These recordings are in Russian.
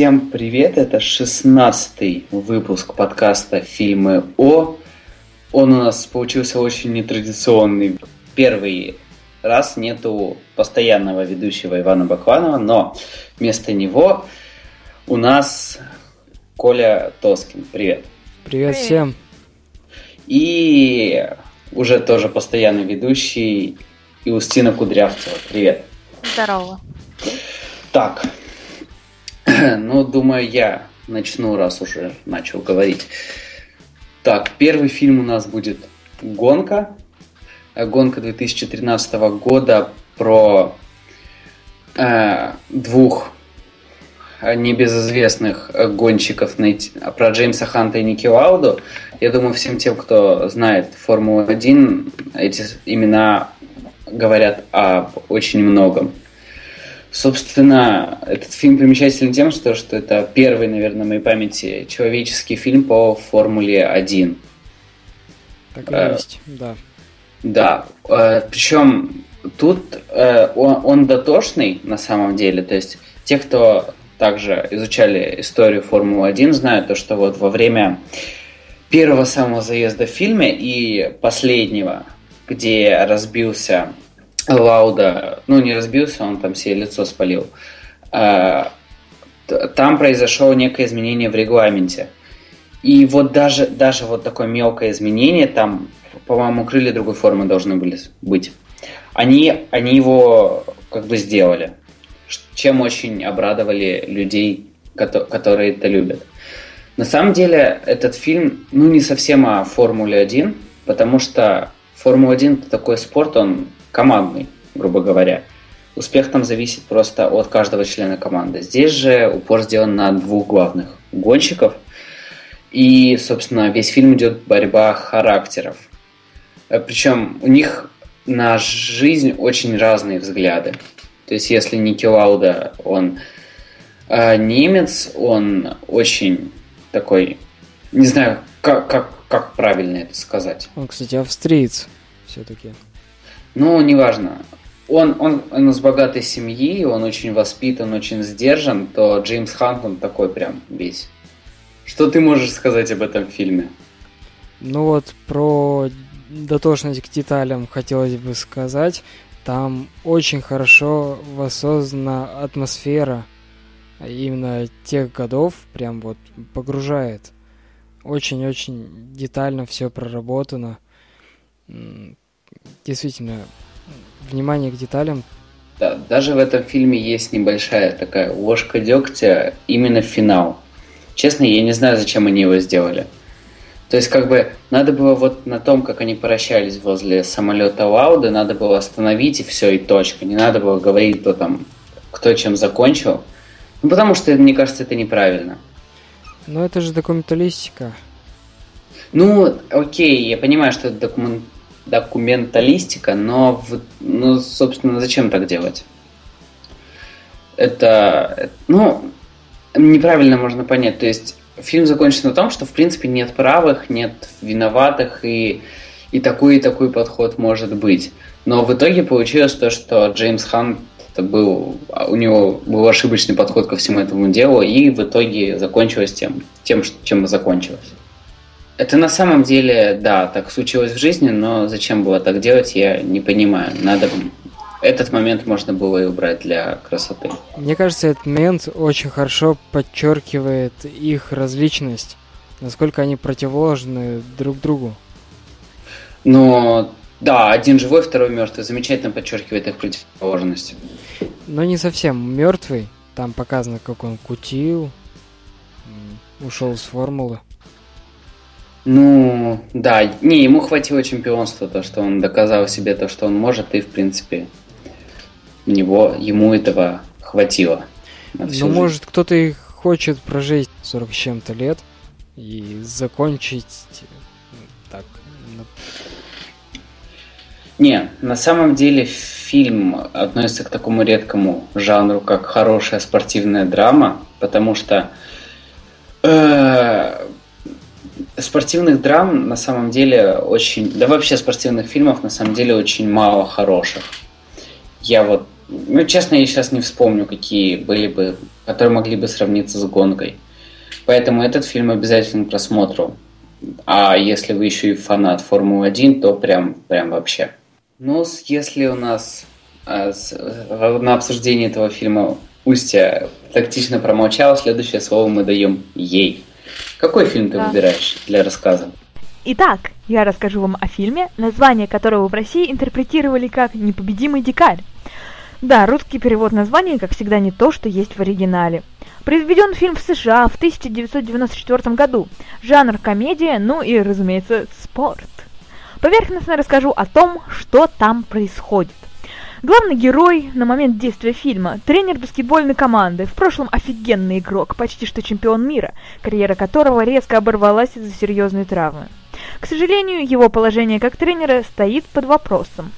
Всем привет, это 16 выпуск подкаста «Фильмы О». Он у нас получился очень нетрадиционный. Первый раз нету постоянного ведущего Ивана Бакланова, но вместо него у нас Коля Тоскин. Привет. Привет, Привет. всем. И уже тоже постоянный ведущий Иустина Кудрявцева. Привет. Здорово. Так, ну, думаю, я начну, раз уже начал говорить. Так, первый фильм у нас будет «Гонка». Гонка 2013 года про э, двух небезызвестных гонщиков, про Джеймса Ханта и Ники Лауду. Я думаю, всем тем, кто знает Формулу-1, эти имена говорят об очень многом. Собственно, этот фильм примечателен тем, что, что это первый, наверное, в моей памяти человеческий фильм по Формуле 1. Так и э, есть, да. Да, э, причем тут э, он, он дотошный на самом деле, то есть те, кто также изучали историю Формулы-1, знают то, что вот во время первого самого заезда в фильме и последнего, где разбился Лауда, ну не разбился, он там себе лицо спалил. А, там произошло некое изменение в регламенте. И вот даже, даже вот такое мелкое изменение, там, по-моему, крылья другой формы должны были быть. Они, они его как бы сделали, чем очень обрадовали людей, которые это любят. На самом деле этот фильм, ну, не совсем о Формуле 1, потому что Формула-1 это такой спорт, он командный, грубо говоря. Успех там зависит просто от каждого члена команды. Здесь же упор сделан на двух главных гонщиков. И, собственно, весь фильм идет борьба характеров. Э, Причем у них на жизнь очень разные взгляды. То есть, если Ники Лауда, он э, немец, он очень такой, не знаю, как, как, как правильно это сказать. Он, кстати, австриец все-таки. Ну, неважно. Он, он, он из богатой семьи, он очень воспитан, очень сдержан, то Джеймс Хант, он такой прям весь. Что ты можешь сказать об этом фильме? Ну вот, про дотошность к деталям хотелось бы сказать. Там очень хорошо воссоздана атмосфера именно тех годов, прям вот погружает. Очень-очень детально все проработано действительно, внимание к деталям. Да, даже в этом фильме есть небольшая такая ложка дегтя именно финал. Честно, я не знаю, зачем они его сделали. То есть, как бы, надо было вот на том, как они прощались возле самолета Лауды, надо было остановить и все, и точка. Не надо было говорить, кто там, кто чем закончил. Ну, потому что, мне кажется, это неправильно. Но это же документалистика. Ну, окей, я понимаю, что это документ документалистика, но, в, ну, собственно, зачем так делать? Это, ну, неправильно можно понять. То есть фильм закончен на том, что, в принципе, нет правых, нет виноватых, и, и такой, и такой подход может быть. Но в итоге получилось то, что Джеймс это был, у него был ошибочный подход ко всему этому делу, и в итоге закончилось тем, тем чем закончилось. Это на самом деле, да, так случилось в жизни, но зачем было так делать, я не понимаю. Надо этот момент можно было и убрать для красоты. Мне кажется, этот момент очень хорошо подчеркивает их различность, насколько они противоположны друг другу. Но да, один живой, второй мертвый. Замечательно подчеркивает их противоположность. Но не совсем мертвый. Там показано, как он кутил, ушел с формулы. Ну, да, не, ему хватило чемпионства, то, что он доказал себе то, что он может, и, в принципе, него, ему этого хватило. Ну, может, кто-то и хочет прожить 40 с чем-то лет и закончить так. Не, на самом деле фильм относится к такому редкому жанру, как хорошая спортивная драма, потому что э, спортивных драм на самом деле очень... Да вообще спортивных фильмов на самом деле очень мало хороших. Я вот... Ну, честно, я сейчас не вспомню, какие были бы которые могли бы сравниться с гонкой. Поэтому этот фильм обязательно просмотру. А если вы еще и фанат Формулы-1, то прям, прям вообще. Ну, если у нас а, с, на обсуждении этого фильма Устья тактично промолчала, следующее слово мы даем ей. Какой фильм ты да. выбираешь для рассказа? Итак, я расскажу вам о фильме, название которого в России интерпретировали как «Непобедимый дикарь». Да, русский перевод названия, как всегда, не то, что есть в оригинале. Произведен фильм в США в 1994 году. Жанр комедия, ну и, разумеется, спорт. Поверхностно расскажу о том, что там происходит. Главный герой на момент действия фильма – тренер баскетбольной команды, в прошлом офигенный игрок, почти что чемпион мира, карьера которого резко оборвалась из-за серьезной травмы. К сожалению, его положение как тренера стоит под вопросом.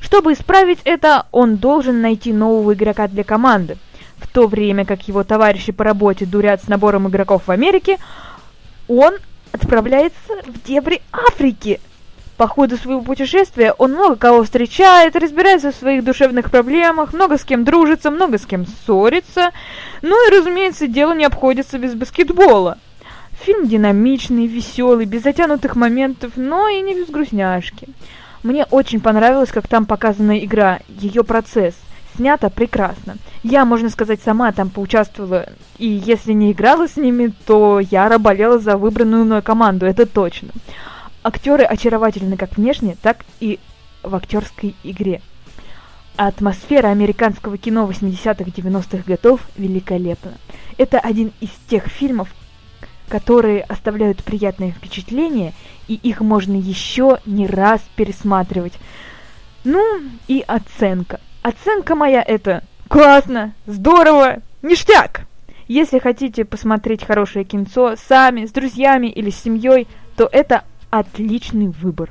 Чтобы исправить это, он должен найти нового игрока для команды. В то время как его товарищи по работе дурят с набором игроков в Америке, он отправляется в дебри Африки – по ходу своего путешествия он много кого встречает, разбирается в своих душевных проблемах, много с кем дружится, много с кем ссорится. Ну и, разумеется, дело не обходится без баскетбола. Фильм динамичный, веселый, без затянутых моментов, но и не без грустняшки. Мне очень понравилось, как там показана игра, ее процесс. Снято прекрасно. Я, можно сказать, сама там поучаствовала, и если не играла с ними, то я болела за выбранную мной команду, это точно. Актеры очаровательны как внешне, так и в актерской игре. Атмосфера американского кино 80-х-90-х годов великолепна. Это один из тех фильмов, которые оставляют приятное впечатление, и их можно еще не раз пересматривать. Ну и оценка. Оценка моя это классно, здорово, ништяк! Если хотите посмотреть хорошее кинцо сами, с друзьями или с семьей, то это отличный выбор.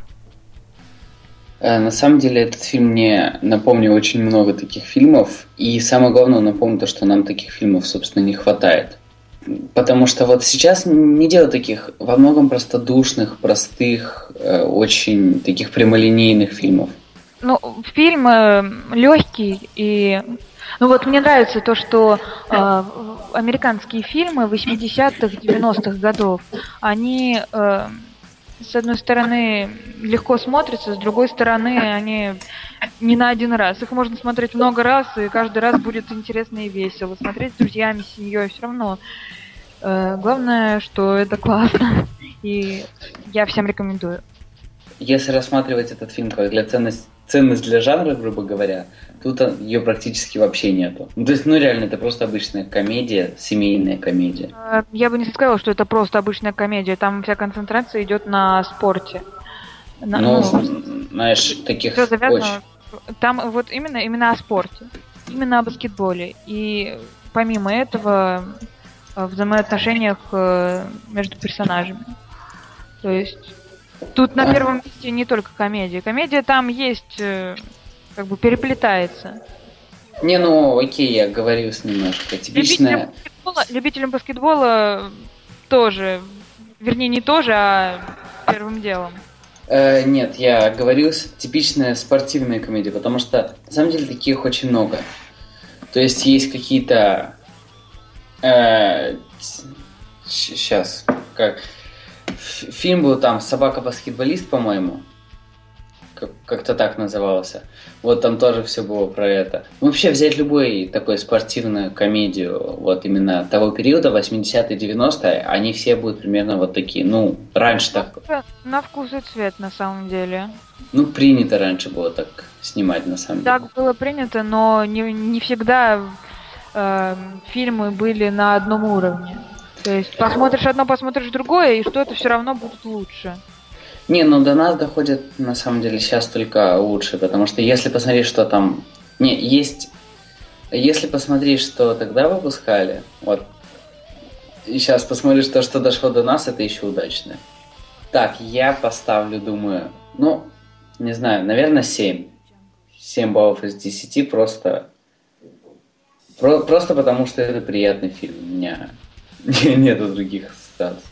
Э, на самом деле этот фильм мне напомнил очень много таких фильмов, и самое главное, он напомнил то, что нам таких фильмов, собственно, не хватает. Потому что вот сейчас не делают таких во многом простодушных, простых, э, очень таких прямолинейных фильмов. Ну, фильм э, легкий и ну вот мне нравится то, что э, американские фильмы 80-х, 90-х годов, они э, с одной стороны, легко смотрятся, с другой стороны, они не на один раз. Их можно смотреть много раз, и каждый раз будет интересно и весело. Смотреть с друзьями, с семьей, все равно. Э, главное, что это классно. И я всем рекомендую. Если рассматривать этот фильм как для ценность, ценность для жанра, грубо говоря, тут ее практически вообще нету. Ну, то есть, ну реально, это просто обычная комедия, семейная комедия. Э, я бы не сказала, что это просто обычная комедия. Там вся концентрация идет на спорте. На, ну, ну, знаешь, таких очень... Там вот именно, именно о спорте. Именно о баскетболе. И помимо этого, в взаимоотношениях э, между персонажами. То есть Тут на первом месте не только комедия. Комедия там есть, э, как бы переплетается. Не, ну окей, я говорю с немножко. Типичная... Любителям баскетбола, любителям баскетбола тоже, вернее не тоже, а первым делом. Э, нет, я говорю типичная спортивная комедия, потому что на самом деле таких очень много. То есть есть какие-то... Э, сейчас, как фильм был там «Собака-баскетболист», по-моему. Как-то так назывался. Вот там тоже все было про это. Вообще взять любой такой спортивную комедию, вот именно того периода, 80-е, 90-е, они все будут примерно вот такие. Ну, раньше так... На вкус и цвет, на самом деле. Ну, принято раньше было так снимать, на самом деле. Так было принято, но не, не всегда э, фильмы были на одном уровне. То есть посмотришь одно, посмотришь другое, и что-то все равно будет лучше. Не, ну до нас доходит на самом деле сейчас только лучше, потому что если посмотреть, что там... Не, есть... Если посмотреть, что тогда выпускали, вот, и сейчас посмотришь то, что дошло до нас, это еще удачно. Так, я поставлю, думаю, ну, не знаю, наверное, 7. 7 баллов из 10 просто... Про, просто потому, что это приятный фильм. У меня Нету других ассоциаций.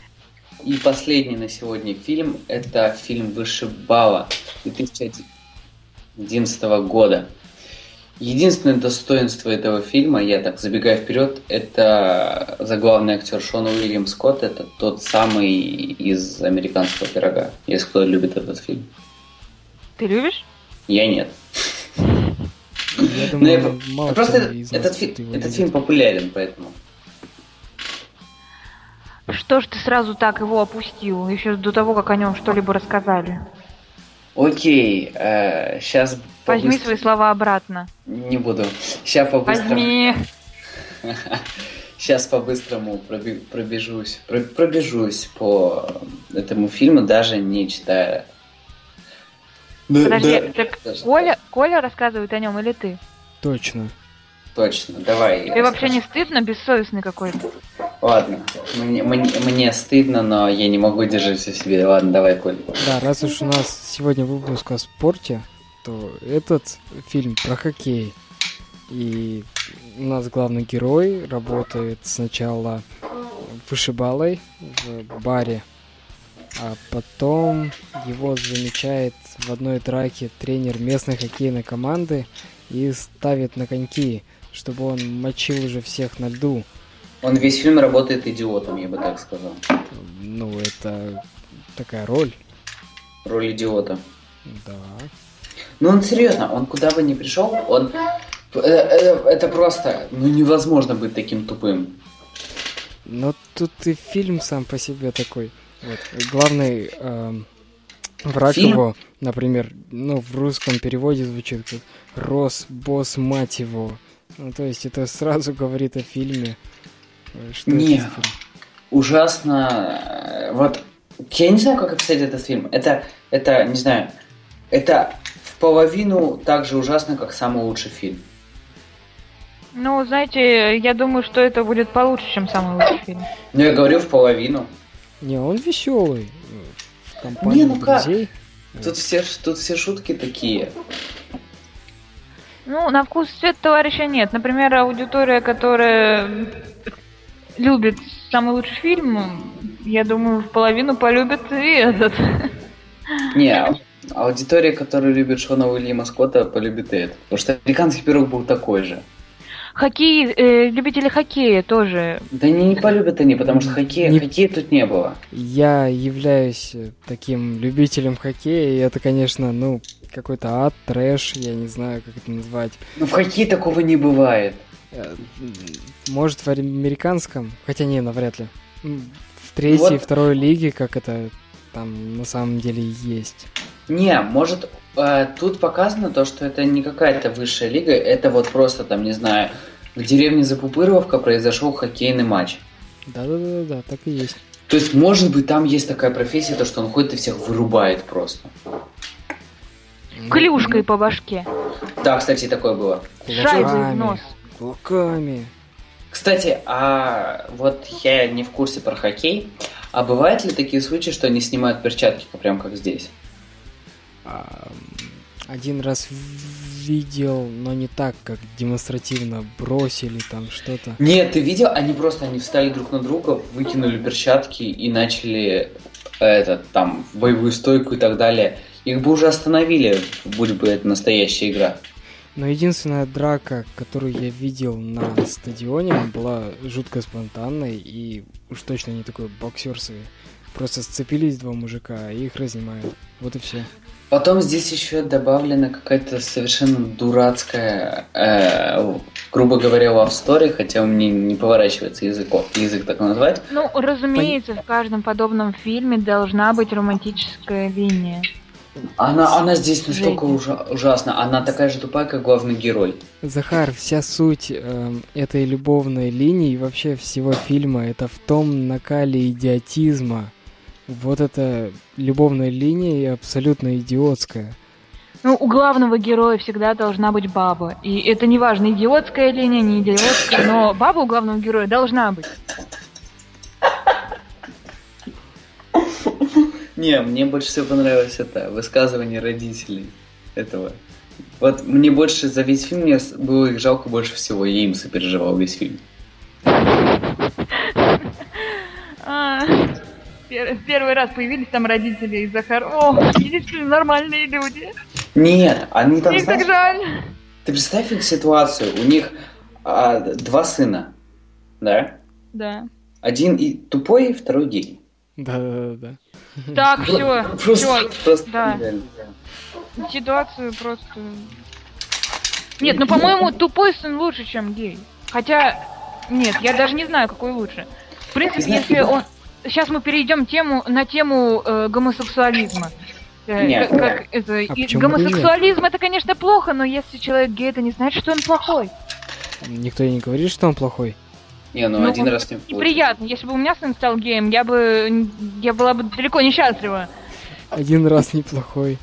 И последний на сегодня фильм – это фильм «Вышибала» 2011 года. Единственное достоинство этого фильма, я так забегая вперед, это заглавный актер Шон Уильям Скотт, это тот самый из американского пирога, если кто любит этот фильм. Ты любишь? Я нет. Я думаю, я, просто этот, фи- этот фильм популярен, поэтому. Что ж ты сразу так его опустил, еще до того, как о нем что-либо рассказали? Окей, сейчас Возьми свои слова обратно. Не буду. Сейчас по-быстрому. Возьми. Сейчас по-быстрому пробежусь, про- пробежусь по этому фильму, даже не читая. Да, Подожди, да, так даже Коля, Коля рассказывает о нем или ты? Точно. Точно, давай. Ты вообще не стыдно, бессовестный какой-то? Ладно, мне, мне, мне стыдно, но я не могу держать все в себе. Ладно, давай, Коль. Да, раз уж у нас сегодня выпуск о спорте, то этот фильм про хоккей. И у нас главный герой работает сначала вышибалой в баре, а потом его замечает в одной драке тренер местной хоккейной команды и ставит на коньки, чтобы он мочил уже всех на льду. Он весь фильм работает идиотом, я бы так сказал. Ну, это такая роль, Роль идиота. да. Ну он серьезно, он куда бы ни пришел, он э, э, это просто, ну невозможно быть таким тупым. Но тут и фильм сам по себе такой. Вот. Главный эм, враг Фильм? его, например, ну, в русском переводе звучит как Рос, босс, мать его. Ну, то есть это сразу говорит о фильме. Что Не. это за фильм. ужасно. Вот я не знаю, как описать этот фильм. Это, это, не знаю, это в половину так же ужасно, как самый лучший фильм. Ну, знаете, я думаю, что это будет получше, чем самый лучший фильм. Но я говорю в половину. Не, он веселый. В компании Не, ну как? друзей. Тут все, тут все шутки такие. Ну, на вкус цвет товарища нет. Например, аудитория, которая любит самый лучший фильм, я думаю, в половину полюбит и этот. Не, аудитория, которая любит Шона Уильяма Скотта, полюбит и это. Потому что американский пирог был такой же. Хоккей, э, любители хоккея тоже. Да не, не полюбят они, потому что хоккея, Не- хоккея тут не было. Я являюсь э, таким любителем хоккея, и это, конечно, ну, какой-то ад, трэш, я не знаю, как это назвать. Но в хоккее такого не бывает. Э, Может, в американском, хотя не, навряд ли. М, В третьей, Вот. второй лиге, как это там на самом деле есть. Не, может, э, тут показано то, что это не какая-то высшая лига, это вот просто там, не знаю, в деревне Запупыровка произошел хоккейный матч. Да-да-да, так и есть. То есть, может быть, там есть такая профессия, то, что он ходит и всех вырубает просто. Ну, Клюшкой по башке. Да, кстати, такое было. Шайбой в нос. Кулаками. Кстати, а вот я не в курсе про хоккей, а бывают ли такие случаи, что они снимают перчатки, прям как здесь? Один раз видел, но не так, как демонстративно бросили там что-то. Нет, ты видел? Они просто они встали друг на друга, выкинули перчатки и начали этот там боевую стойку и так далее. Их бы уже остановили, будь бы это настоящая игра. Но единственная драка, которую я видел на стадионе, была жутко спонтанной и уж точно не такой боксерской. Просто сцепились два мужика и их разнимают. Вот и все. Потом здесь еще добавлена какая-то совершенно дурацкая, э, грубо говоря, love story, хотя у меня не поворачивается язык, язык так назвать. Ну, разумеется, в каждом подобном фильме должна быть романтическая линия. Она, она здесь настолько ужа- ужасна, она такая же тупая, как главный герой. Захар, вся суть эм, этой любовной линии и вообще всего фильма это в том накале идиотизма. Вот эта любовная линия и абсолютно идиотская. Ну, у главного героя всегда должна быть баба. И это не важно, идиотская линия, не идиотская, но баба у главного героя должна быть. Не, мне больше всего понравилось это высказывание родителей этого. Вот мне больше за весь фильм мне было их жалко больше всего, я им сопереживал весь фильм. А, пер- Первый раз появились там родители и Захар. О, действительно нормальные люди. Нет, они там, Их так жаль. Ты представь их ситуацию. У них а, два сына, да? Да. Один и тупой, второй гей. Да-да-да. Так, все, Просто, все, просто да. ситуацию просто... Нет, ну, по-моему, тупой сын лучше, чем гей. Хотя, нет, я даже не знаю, какой лучше. В принципе, Знаешь, если да. он... Сейчас мы перейдем тему, на тему э, гомосексуализма. Э, Нет. как, как это, А и и нет? гомосексуализм это, конечно, плохо, но если человек гей, это не значит, что он плохой. Никто и не говорит, что он плохой. Не, ну, Ну, один раз не Неприятно. Если бы у меня сын стал геем, я бы я была бы далеко не счастлива. Один раз неплохой.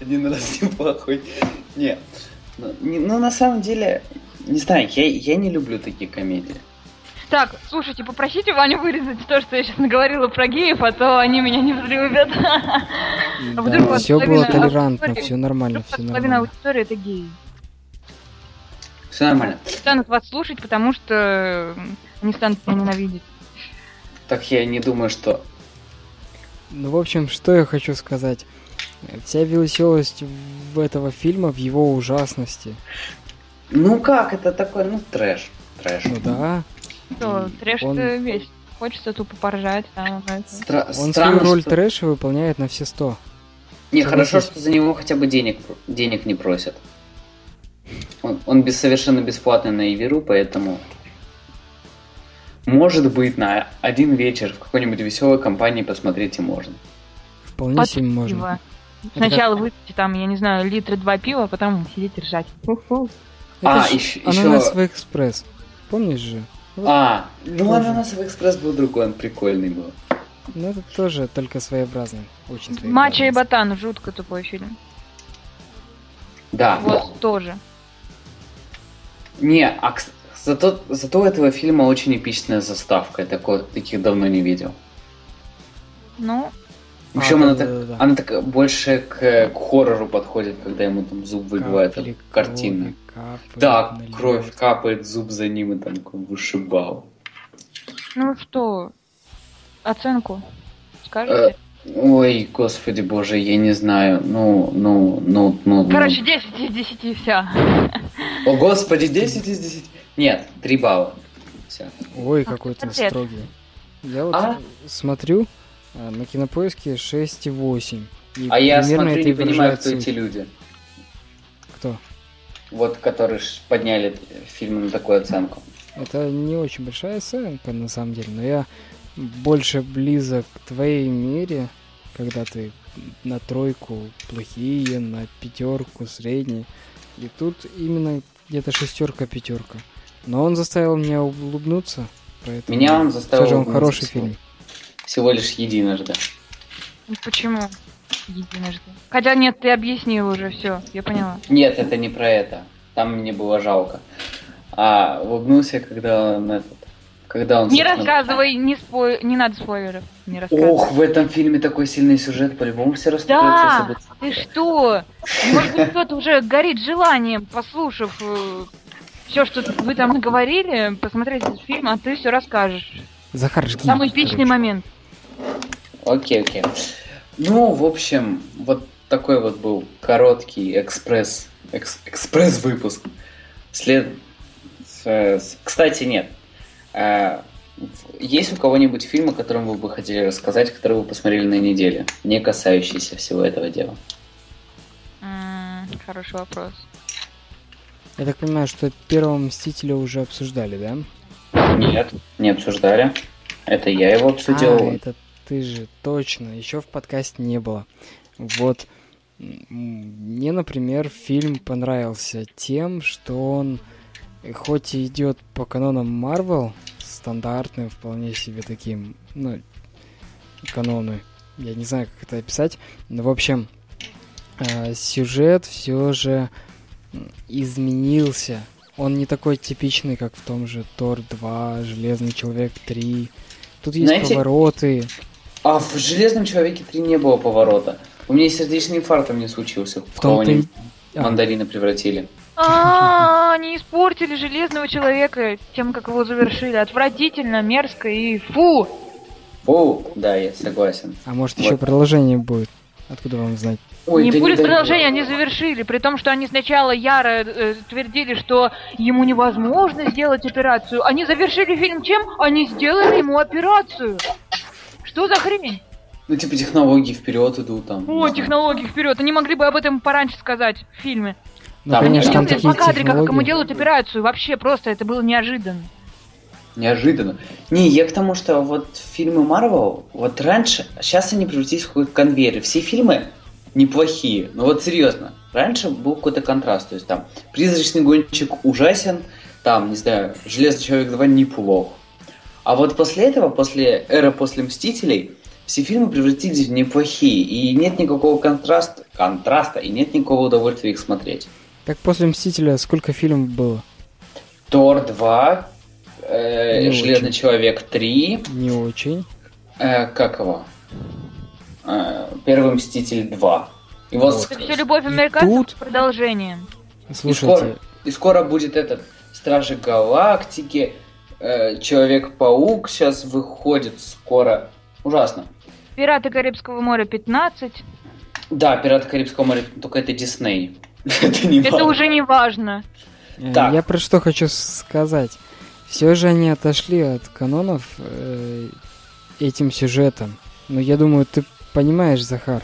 Один раз неплохой. Не. Ну, не- ну, на самом деле, не знаю, я, я не люблю такие комедии. Так, слушайте, попросите Ваню вырезать то, что я сейчас наговорила про геев, а то они меня не взлюбят. А вдруг Да, вот все было половина толерантно, все нормально, все половина нормально. аудитории это геи. Все нормально. Станут вас слушать, потому что они станут меня ненавидеть. Так я не думаю, что... Ну, в общем, что я хочу сказать. Вся веселость в этого фильма в его ужасности. Ну как, это такой, ну, трэш. Трэш. Ну да, Что, трэш Он- это весь. Хочется тупо поржать там. это. Стра- он странно, свою роль что- трэша выполняет на все сто. Не, хорошо, Согласись. что за него хотя бы денег, денег не просят. Он, он без, совершенно бесплатный на Иверу, поэтому... Может быть, на один вечер в какой-нибудь веселой компании посмотреть и можно. Вполне Под себе можно. пиво. Это Сначала выпейте там, я не знаю, литры два пива, а потом сидеть и ржать. Фу-фу. Это А, ж ещё- ананасовый экспресс. Помнишь же? Вот, А, ну Тоже. ананасовый экспресс был другой, он прикольный был. Ну это тоже только своеобразный. Очень своеобразный. Мачо и Ботан, жутко тупой фильм. Да. Вот тоже. Не, а зато, зато у этого фильма очень эпичная заставка. Я такой, таких давно не видел. Ну, Причем А, она, да-да-да. так, она так больше к, к хоррору подходит, когда ему там зуб выбивает Капли от картины. крови капают Да, на лед. кровь капает, зуб за ним и там как вышибал. ну что, оценку скажете? Ой, господи боже, я не знаю. Ну, ну, ну, ну. Короче, ну. 10 из 10, все. О, господи, 10 из 10. Нет, 3 балла. Все. Ой, какой ты строгий. Я вот А? смотрю а, на кинопоиске 6,8. И А я смотрю, это не и понимаю, кто эти люди. Кто? Вот, которые подняли фильм на такую оценку. Это не очень большая оценка, на самом деле, но я больше близок к твоей мере, когда ты на тройку плохие, на пятерку средние. И тут именно где-то шестерка пятерка. Но он заставил меня улыбнуться, поэтому Меня он заставил все же он хороший всего. фильм. Всего лишь единожды. Ну, Почему? Единожды. Хотя нет, ты объяснил уже, все, я поняла. Нет, это не про это. Там мне было жалко. А улыбнулся, когда он этот... Когда он... Не собственно, рассказывай, не, спой... не надо спойлеров. Не рассказывай. Ох, в этом фильме такой сильный сюжет, по-любому все расстроятся. Да, ты что? Может быть, кто-то уже горит желанием, послушав все, что вы там наговорили, посмотреть этот фильм, а ты все расскажешь. Захар, жги. Самый эпичный момент. Окей, окей. Ну, в общем, вот такой вот был короткий экспресс, экс- экспресс-выпуск. След... Кстати, нет. Э, Есть у кого-нибудь фильм, о котором вы бы хотели рассказать, который вы посмотрели на неделе, не касающийся всего этого дела? Хороший вопрос. Я так понимаю, что первого Мстителя уже обсуждали, да? Нет, не обсуждали. Это я его обсудил. А, это ты же, точно, еще в подкасте не было. Вот, мне, например, фильм понравился тем, что он, хоть и идет по канонам Марвел, стандартным, вполне себе таким, ну, каноны, я не знаю, как это описать, но, в общем, э, сюжет все же изменился. Он не такой типичный, как в том же Тор 2, Железный Человек 3. Тут есть Знаете- повороты. А в Железном человеке 3 не было поворота. У меня сердечный инфаркт там не случился. В они и- А. мандарины превратили. А, они испортили Железного Человека тем, как его завершили. Отвратительно, мерзко и фу! Фу, да, я согласен. А может еще продолжение будет? Откуда вам знать? Ой, не да будет не продолжения, они завершили, при том, что они сначала яро э, твердили, что ему невозможно сделать операцию. Они завершили фильм чем? Они сделали ему операцию. Что за хрень? Ну, типа, технологии вперед идут там. О, технологии вперед. Они могли бы об этом пораньше сказать в фильме. Ну, там, конечно, там такие по кадре, как ему делают операцию. Вообще просто это было неожиданно. Неожиданно. Не, я к тому, что вот фильмы Марвел, вот раньше, сейчас они превратились в какой-то конвейер. Все фильмы неплохие. Ну вот серьезно. Раньше был какой-то контраст. То есть там «Призрачный гонщик» ужасен, там, не знаю, «Железный человек 2» неплох. А вот после этого, после эры после «Мстителей», все фильмы превратились в неплохие, и нет никакого контраста, контраста, и нет никакого удовольствия их смотреть. Как после «Мстителя» сколько фильмов было? Тор 2, э, Железный очень. человек 3. Не очень. Э, как его? Э, Первый Мститель 2. И вот, вот. Это все любовь американцев тут... продолжение. Слушайте. И скоро, и скоро будет этот Стражи Галактики, э, Человек-паук сейчас выходит скоро. Ужасно. Пираты Карибского моря 15. Да, Пираты Карибского моря, только это Дисней. это не Это уже не важно. Э, так. Я про что хочу сказать. Все же они отошли от канонов э, этим сюжетом. Но я думаю, ты понимаешь, Захар,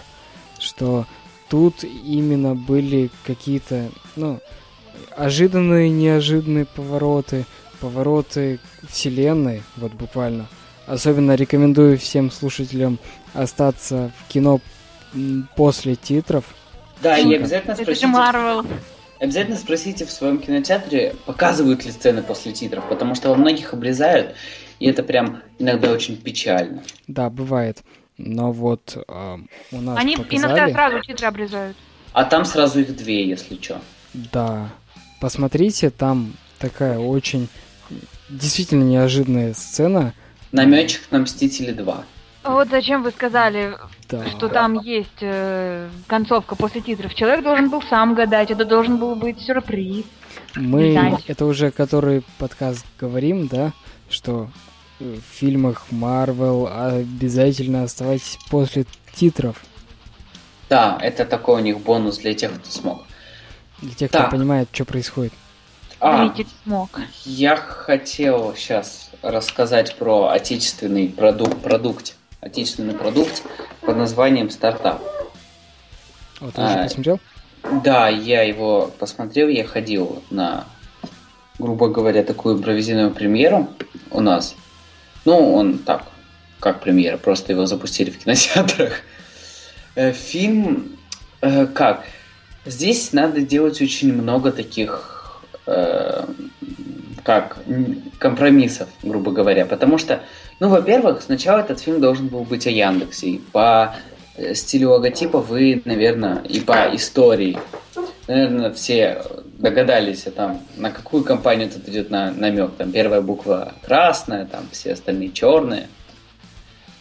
что тут именно были какие-то, ну, ожиданные, неожиданные повороты, повороты вселенной, вот буквально. Особенно рекомендую всем слушателям остаться в кино после титров. Да, и обязательно спросите... Это Марвел. Обязательно спросите в своем кинотеатре, показывают ли сцены после титров, потому что во многих обрезают, и это прям иногда очень печально. Да, бывает. Но вот э, у нас Они показали... иногда сразу титры обрезают. А там сразу их две, если что. Да. Посмотрите, там такая очень действительно неожиданная сцена. Намечек на Мстители 2. Вот зачем вы сказали, да. что там есть э, концовка после титров. Человек должен был сам гадать, это должен был быть сюрприз. Мы Знаете. это уже который подкаст говорим, да, что в фильмах Marvel обязательно оставайтесь после титров. Да, это такой у них бонус для тех, кто смог. Для тех, так. кто понимает, что происходит. А, смог. Я хотел сейчас рассказать про отечественный продукт, продукт, отечественный продукт под названием стартап. Вот ты а, посмотрел? Да, я его посмотрел, я ходил на, грубо говоря, такую импровизированную премьеру у нас. Ну, он так, как премьера, просто его запустили в кинотеатрах. Э, фильм, э, как? Здесь надо делать очень много таких, э, как, компромиссов, грубо говоря, потому что, ну, во-первых, сначала этот фильм должен был быть о Яндексе, и по стилю логотипа вы, наверное, и по истории, наверное, все догадались, а там, на какую компанию тут идет на, намек. Там первая буква красная, там все остальные черные.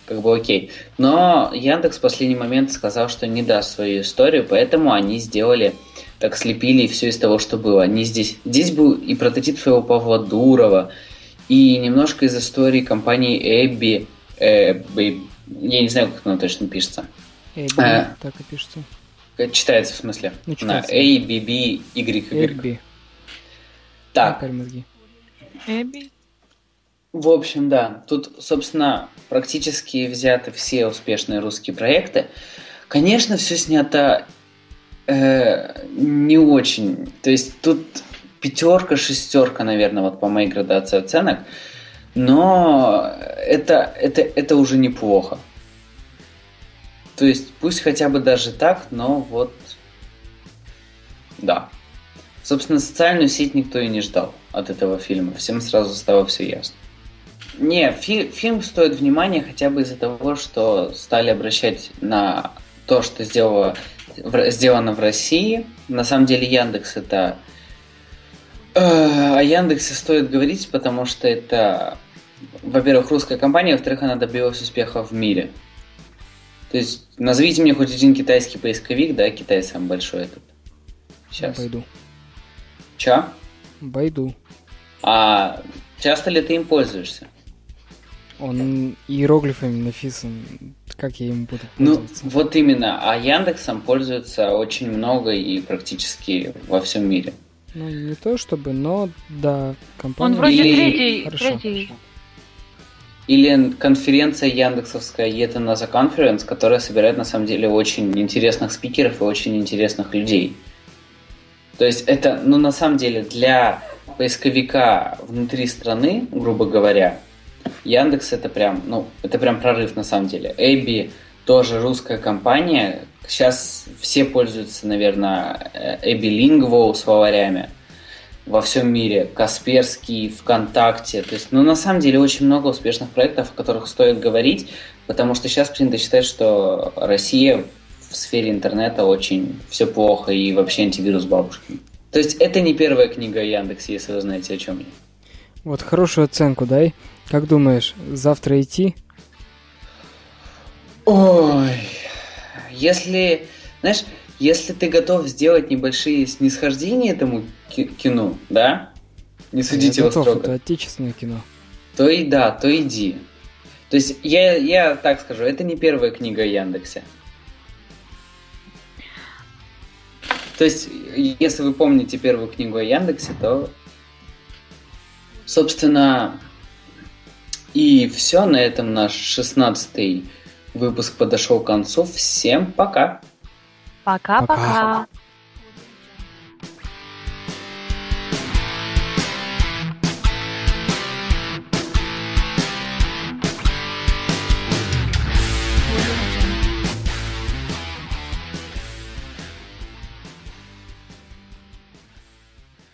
Как бы окей. Но Яндекс в последний момент сказал, что не даст свою историю, поэтому они сделали, так слепили все из того, что было. Они здесь, здесь был и прототип своего Павла Дурова, и немножко из истории компании Эбби, Эбби я не знаю, как она точно пишется. Эбби, а, так и пишется. Читается в смысле? Ну, читается. На A, B, B, Y, Y. Эбби. Так. Эбби. В общем, да. Тут, собственно, практически взяты все успешные русские проекты. Конечно, все снято э, не очень. То есть тут пятерка, шестерка, наверное, вот по моей градации оценок. Но это, это, это уже неплохо. То есть пусть хотя бы даже так, но вот да. Собственно, социальную сеть никто и не ждал от этого фильма. Всем сразу стало все ясно. Не, фи- фильм стоит внимания хотя бы из-за того, что стали обращать на то, что сделало, в, сделано в России. На самом деле Яндекс это... Э, о Яндексе стоит говорить, потому что это, во-первых, русская компания, во-вторых, она добилась успеха в мире. То есть назовите мне хоть один китайский поисковик, да, Китай самый большой этот. Сейчас. Байду. Чё? Байду. А часто ли ты им пользуешься? Он иероглифами написан. как я им буду ну, пользоваться? Ну, вот именно. А Яндексом пользуются очень много и практически во всем мире. Ну, не то чтобы, но да, компания... Он вроде Или... третий, Хорошо. третий. Или конференция яндексовская ETA NASA Conference, которая собирает на самом деле очень интересных спикеров и очень интересных людей. То есть это, ну на самом деле для поисковика внутри страны, грубо говоря, Яндекс это прям, ну, это прям прорыв на самом деле. Эбби тоже русская компания. Сейчас все пользуются, наверное, Эбби Лингво словарями во всем мире. Касперский, ВКонтакте. То есть, ну, на самом деле, очень много успешных проектов, о которых стоит говорить, потому что сейчас принято считать, что Россия в сфере интернета очень все плохо и вообще антивирус бабушки. То есть это не первая книга Яндекс, если вы знаете о чем я. Вот хорошую оценку дай. Как думаешь, завтра идти? Ой, если, знаешь, если ты готов сделать небольшие снисхождения этому кино, да? Не судите его строго. Это отечественное кино. То и да, то иди. То есть я, я так скажу, это не первая книга Яндексе. То есть, если вы помните первую книгу о Яндексе, то, собственно, и все. На этом наш шестнадцатый выпуск подошел к концу. Всем пока! Пока-пока!